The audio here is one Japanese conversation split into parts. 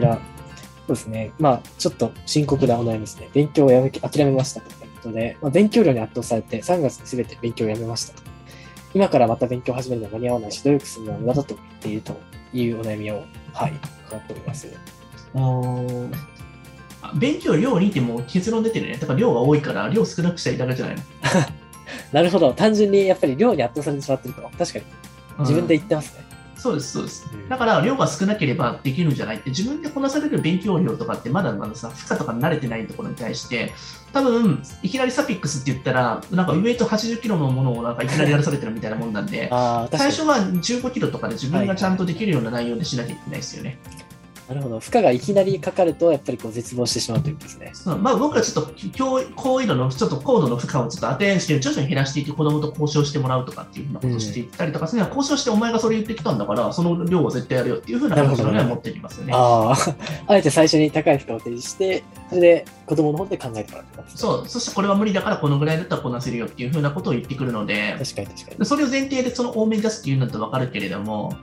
ちら、そうですね。まあ、ちょっと深刻なお悩みですね。勉強をやめ、諦めましたということで、まあ、勉強量に圧倒されて、3月に全て勉強をやめましたと。今からまた勉強を始めるのは間に合わないし、努力するのは無駄だと言っているというお悩みを、はい、伺っております。あ勉強量にってもう結論出てるね。だから量が多いから量少なくしたいだけじゃないの？なるほど。単純にやっぱり量に圧倒されてしまってると。確かに。自分で言ってますね。そうです、そうですうん。だから、量が少なければできるんじゃないって、自分でこなされる勉強量とかって、まだまださ、負荷とか慣れてないところに対して、多分、いきなりサフィックスって言ったら、なんかウェイト80キロのものをなんかいきなりやらされてるみたいなもんなんで。最初は15キロとかで自分がちゃんとできるような内容でしなきゃいけないですよね。なるほど。負荷がいきなりかかると、やっぱりこう絶望してしまうということですね。そうまあ、僕はちょっと教高緯度のちょっと高度の負荷をちょっと当てして徐々に減らしていって子供と交渉してもらうとかっていうふうなことをしていったりとか、それは交渉してお前がそれ言ってきたんだからその量を絶対やるよっていうふうな話をね持ってきますよね。ああ、あえて最初に高い負荷を提示して、それで子供の方で考えてもらってます、ね。そう、そしてこれは無理だからこのぐらいだったらこなせるよっていうふうなことを言ってくるので、確かに確かに。でそれを前提でその多めに出すっていうんだと分かるけれども、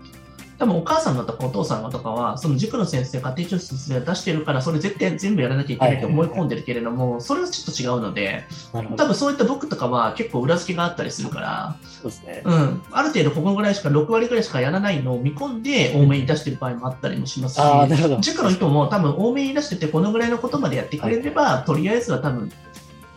多分お母さんだとかお父さんがとかは、その塾の先生、家庭教師の先生が出してるから、それ絶対全部やらなきゃいけないと思い込んでるけれども、それはちょっと違うので。多分そういった僕とかは結構裏付けがあったりするから、そうですね。うん、ある程度ここぐらいしか、6割ぐらいしかやらないのを見込んで多めに出してる場合もあったりもしますし。塾の人も多分多めに出してて、このぐらいのことまでやってくれれば、とりあえずは多分、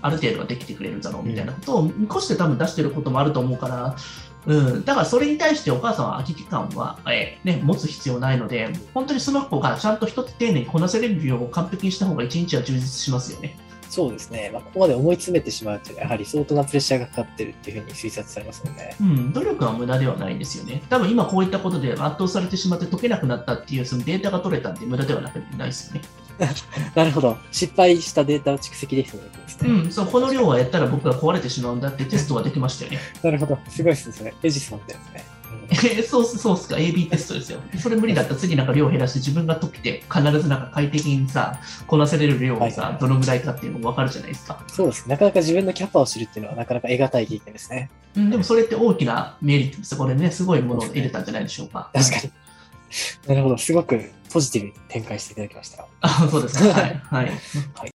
ある程度はできてくれるだろうみたいなことを見越して多分出してることもあると思うから、うん、だからそれに対してお母さんは空き期間は、えーね、持つ必要ないので、本当にその子がちゃんと一つ丁寧にこなせれるよう完璧にした方が一日は充実しますよね。そうですね。まあ、ここまで思い詰めてしまうというのは、やはり相当なプレッシャーがかかってるっていうふうに推察されますよね。うん、努力は無駄ではないんですよね。多分今こういったことで圧倒されてしまって解けなくなったっていうそのデータが取れたんで無駄ではなくないですよね。なるほど。失敗したデータを蓄積ですね。うん、そう、この量はやったら僕が壊れてしまうんだってテストができましたよね。なるほど。すごいですね。エジソンってやつね。えそうっす、そうっすか、AB テストですよ。それ無理だったら次なんか量減らして自分が解けて、必ずなんか快適にさ、こなせれる量がさ、はいはいどのぐらいかっていうのも分かるじゃないですか。そうですね。なかなか自分のキャパを知るっていうのはなかなか得難い経験ですね。うん、でもそれって大きなメリットです。これね、すごいものを得れたんじゃないでしょうか。確かに。なるほど。すごくポジティブに展開していただきました。あ、そうですか。はい。はい。はい